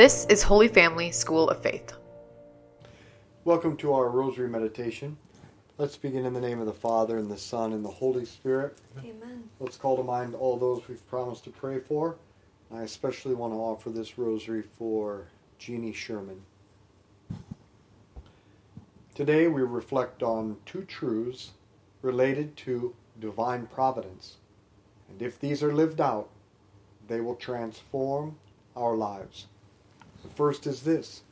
This is Holy Family School of Faith. Welcome to our Rosary Meditation. Let's begin in the name of the Father, and the Son, and the Holy Spirit. Amen. Let's call to mind all those we've promised to pray for. I especially want to offer this rosary for Jeannie Sherman. Today we reflect on two truths related to divine providence. And if these are lived out, they will transform our lives. The first is this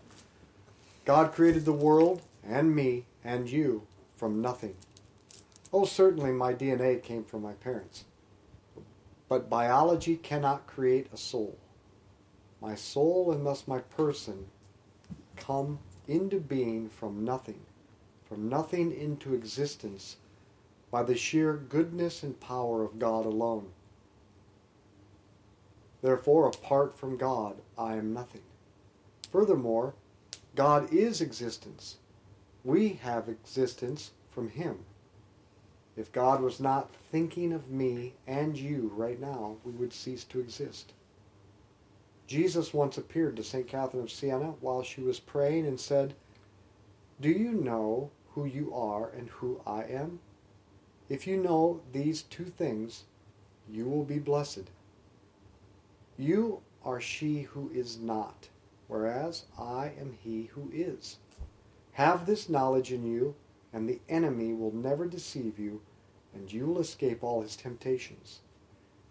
God created the world and me and you from nothing. Oh, certainly my DNA came from my parents. But biology cannot create a soul. My soul and thus my person come into being from nothing, from nothing into existence by the sheer goodness and power of God alone. Therefore, apart from God, I am nothing. Furthermore, God is existence. We have existence from Him. If God was not thinking of me and you right now, we would cease to exist. Jesus once appeared to St. Catherine of Siena while she was praying and said, Do you know who you are and who I am? If you know these two things, you will be blessed. You are she who is not, whereas I am he who is. Have this knowledge in you, and the enemy will never deceive you, and you will escape all his temptations.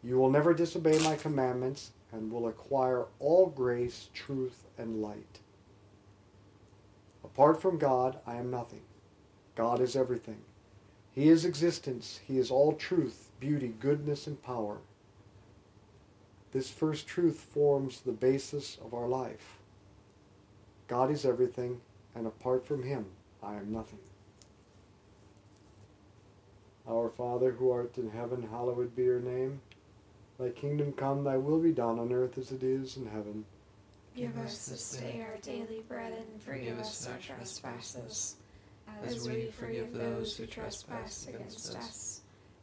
You will never disobey my commandments, and will acquire all grace, truth, and light. Apart from God, I am nothing. God is everything. He is existence. He is all truth, beauty, goodness, and power. This first truth forms the basis of our life. God is everything, and apart from him, I am nothing. Our Father, who art in heaven, hallowed be your name. Thy kingdom come, thy will be done on earth as it is in heaven. Give us this day our daily bread and forgive us our trespasses, as we forgive those who trespass against us.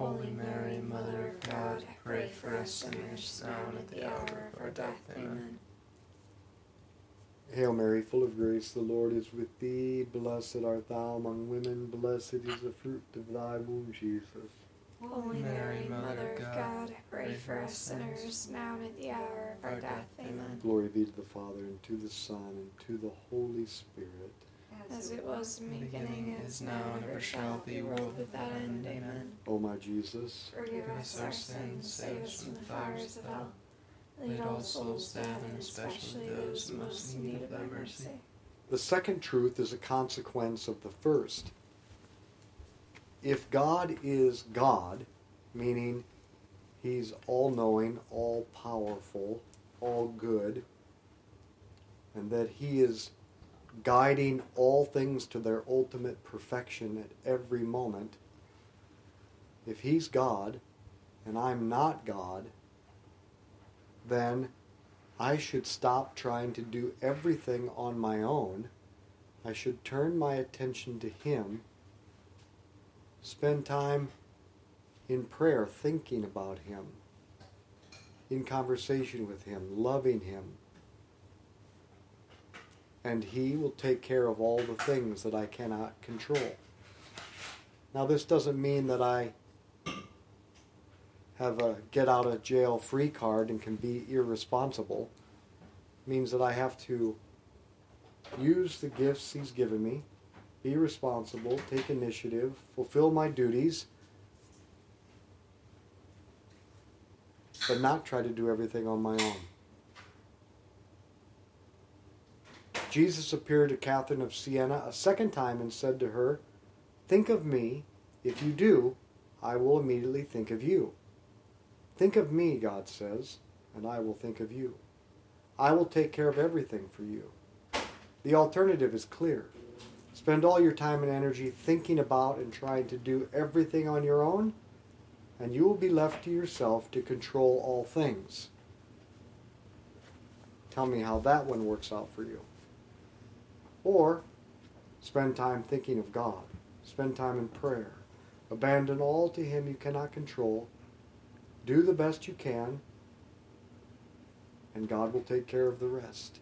Holy Mary, Mother of God, pray for us sinners now and at the hour of our death. Amen. Hail Mary, full of grace, the Lord is with thee. Blessed art thou among women, blessed is the fruit of thy womb, Jesus. Holy Mary, Mother of God, pray for us sinners, now and at the hour of our death. Amen. Glory be to the Father, and to the Son, and to the Holy Spirit. As it was in the beginning, is now, and ever shall be, world without end. Amen. O my Jesus, Forgive us our sins, save us from the fires of hell. Lead all souls to heaven, especially those most in need of thy mercy. the second truth is a consequence of the first. If God is God, meaning He's all knowing, all powerful, all good, and that He is guiding all things to their ultimate perfection at every moment, if He's God and I'm not God, then I should stop trying to do everything on my own. I should turn my attention to Him, spend time in prayer thinking about Him, in conversation with Him, loving Him. And He will take care of all the things that I cannot control. Now, this doesn't mean that I have a get out of jail free card and can be irresponsible. It means that I have to use the gifts He's given me, be responsible, take initiative, fulfill my duties, but not try to do everything on my own. Jesus appeared to Catherine of Siena a second time and said to her, Think of me. If you do, I will immediately think of you. Think of me, God says, and I will think of you. I will take care of everything for you. The alternative is clear. Spend all your time and energy thinking about and trying to do everything on your own, and you will be left to yourself to control all things. Tell me how that one works out for you. Or spend time thinking of God, spend time in prayer, abandon all to Him you cannot control, do the best you can, and God will take care of the rest.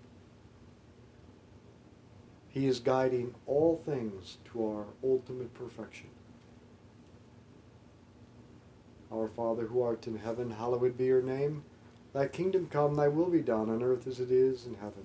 He is guiding all things to our ultimate perfection. Our Father who art in heaven, hallowed be your name. Thy kingdom come, thy will be done on earth as it is in heaven.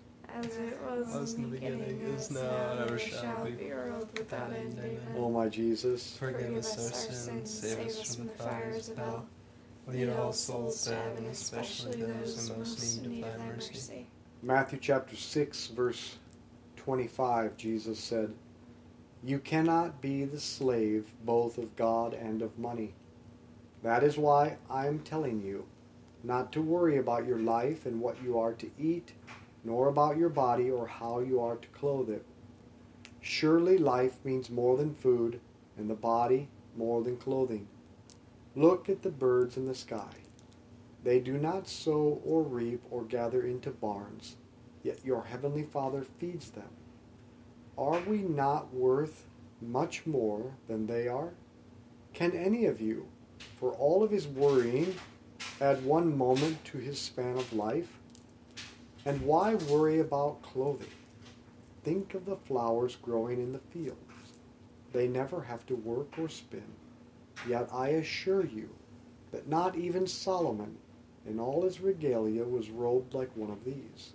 As it was, Was in the beginning, is now, and ever shall be, world without end. Amen. O my Jesus, Forgive us our sins, save us from the fires of hell. Lead all souls to heaven, especially those in most need of thy mercy. Matthew chapter 6, verse 25, Jesus said, You cannot be the slave both of God and of money. That is why I am telling you not to worry about your life and what you are to eat, nor about your body or how you are to clothe it. Surely life means more than food, and the body more than clothing. Look at the birds in the sky. They do not sow or reap or gather into barns, yet your heavenly Father feeds them. Are we not worth much more than they are? Can any of you, for all of his worrying, add one moment to his span of life? And why worry about clothing? Think of the flowers growing in the fields. They never have to work or spin. Yet I assure you that not even Solomon in all his regalia was robed like one of these.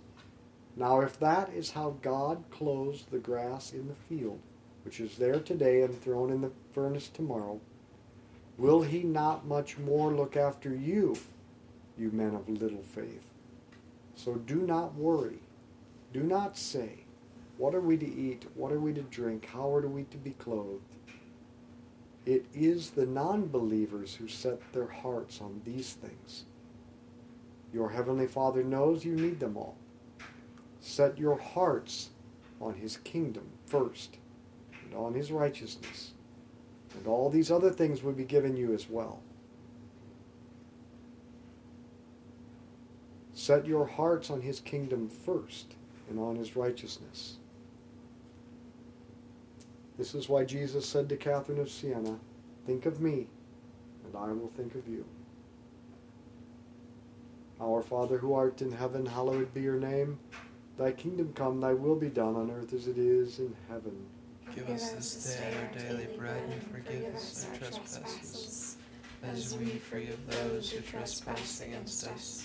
Now, if that is how God clothes the grass in the field, which is there today and thrown in the furnace tomorrow, will he not much more look after you, you men of little faith? So do not worry. Do not say, What are we to eat? What are we to drink? How are we to be clothed? It is the non believers who set their hearts on these things. Your Heavenly Father knows you need them all. Set your hearts on His kingdom first and on His righteousness, and all these other things will be given you as well. Set your hearts on His kingdom first and on His righteousness. This is why Jesus said to Catherine of Siena, Think of me, and I will think of you. Our Father who art in heaven, hallowed be your name. Thy kingdom come, thy will be done on earth as it is in heaven. Give us this day our daily bread, and forgive us our trespasses, as we forgive those who trespass against us.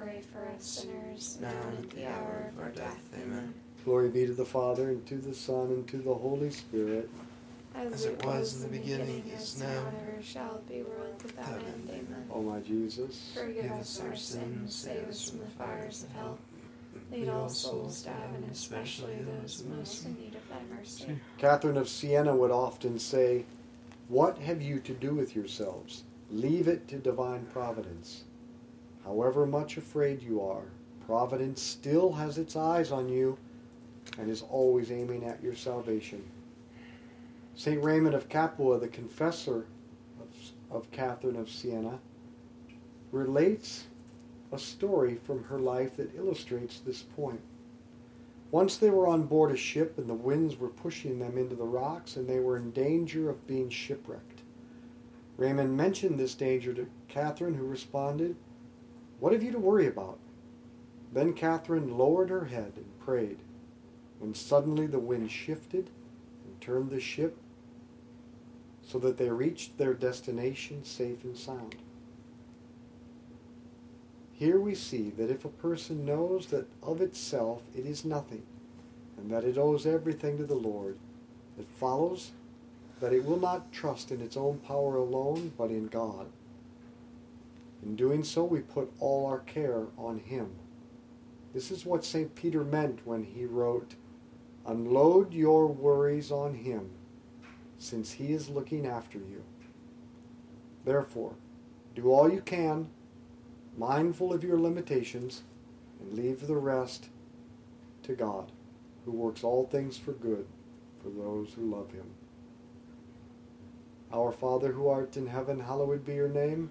pray for us sinners now and at the hour of our death. Amen. Glory be to the Father, and to the Son, and to the Holy Spirit. as it was in the beginning, is now, and ever shall be, world without end. Amen. O my Jesus, Forgive us our sins, save us from the fires of hell. Lead all souls to heaven, especially those most in need of thy mercy. Catherine of Siena would often say, What have you to do with yourselves? Leave it to divine providence. However much afraid you are, providence still has its eyes on you and is always aiming at your salvation. St. Raymond of Capua, the confessor of, of Catherine of Siena, relates a story from her life that illustrates this point. Once they were on board a ship and the winds were pushing them into the rocks and they were in danger of being shipwrecked. Raymond mentioned this danger to Catherine, who responded, What have you to worry about? Then Catherine lowered her head and prayed, when suddenly the wind shifted and turned the ship so that they reached their destination safe and sound. Here we see that if a person knows that of itself it is nothing, and that it owes everything to the Lord, it follows that it will not trust in its own power alone, but in God. In doing so, we put all our care on Him. This is what St. Peter meant when he wrote, Unload your worries on Him, since He is looking after you. Therefore, do all you can mindful of your limitations, and leave the rest to God, who works all things for good for those who love him. Our Father who art in heaven, hallowed be your name.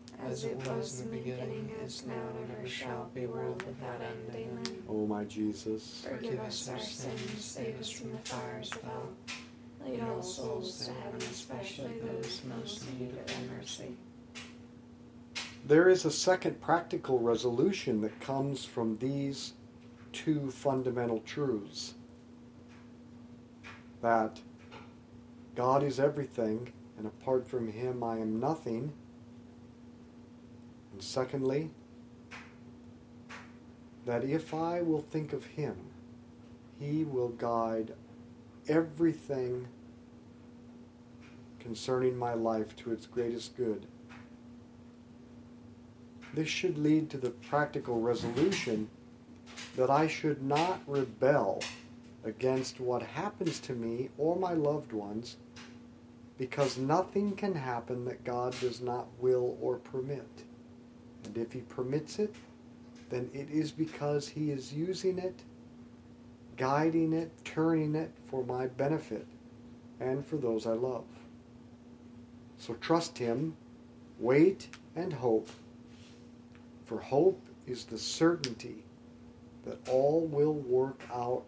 As it was in the beginning, is now, and ever shall be, world without end. Amen. O my Jesus, Forgive us our sins, save us from the fires of hell. Lead all souls to heaven, especially those most in need of thy mercy. there is a second practical resolution that comes from these two fundamental truths that God is everything, and apart from Him, I am nothing. And secondly, that if I will think of Him, He will guide everything concerning my life to its greatest good. This should lead to the practical resolution that I should not rebel against what happens to me or my loved ones because nothing can happen that God does not will or permit. And if He permits it, then it is because He is using it, guiding it, turning it for my benefit and for those I love. So trust Him, wait, and hope. For hope is the certainty that all will work out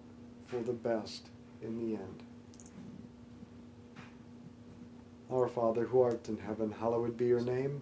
for the best in the end. Our Father, who art in heaven, hallowed be your name.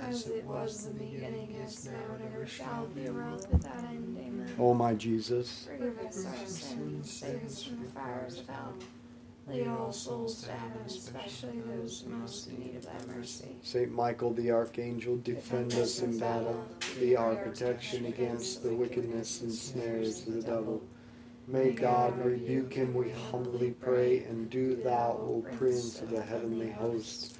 As it was in the beginning, is now, and ever shall be, world without end. Amen. O oh, my Jesus, Forgive us our sins, save us from the fires of hell. Lead all souls to heaven, especially those most in need of thy mercy. Saint Michael the Archangel, defend us in battle. Be our protection against the wickedness and snares of the devil. May God rebuke him, we humbly pray, and do thou, O Prince of the heavenly hosts,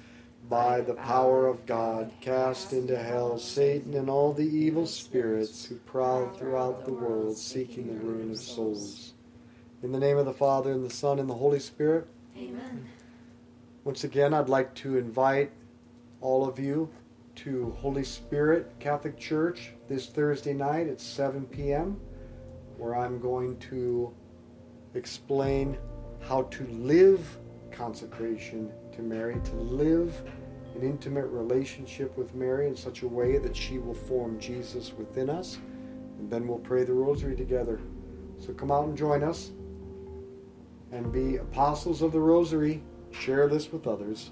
by the power of God, cast into hell Satan and all the evil spirits who prowl throughout the world seeking the ruin of souls. In the name of the Father, and the Son, and the Holy Spirit, Amen. once again, I'd like to invite all of you to Holy Spirit Catholic Church this Thursday night at 7 p.m., where I'm going to explain how to live consecration to Mary, to live an intimate relationship with Mary in such a way that she will form Jesus within us. And then we'll pray the rosary together. So come out and join us and be apostles of the rosary. Share this with others.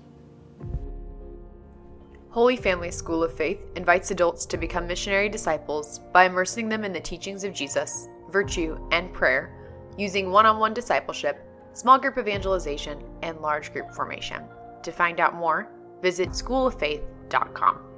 Holy Family School of Faith invites adults to become missionary disciples by immersing them in the teachings of Jesus, virtue, and prayer, using one on one discipleship, small group evangelization, and large group formation. To find out more, visit schooloffaith.com.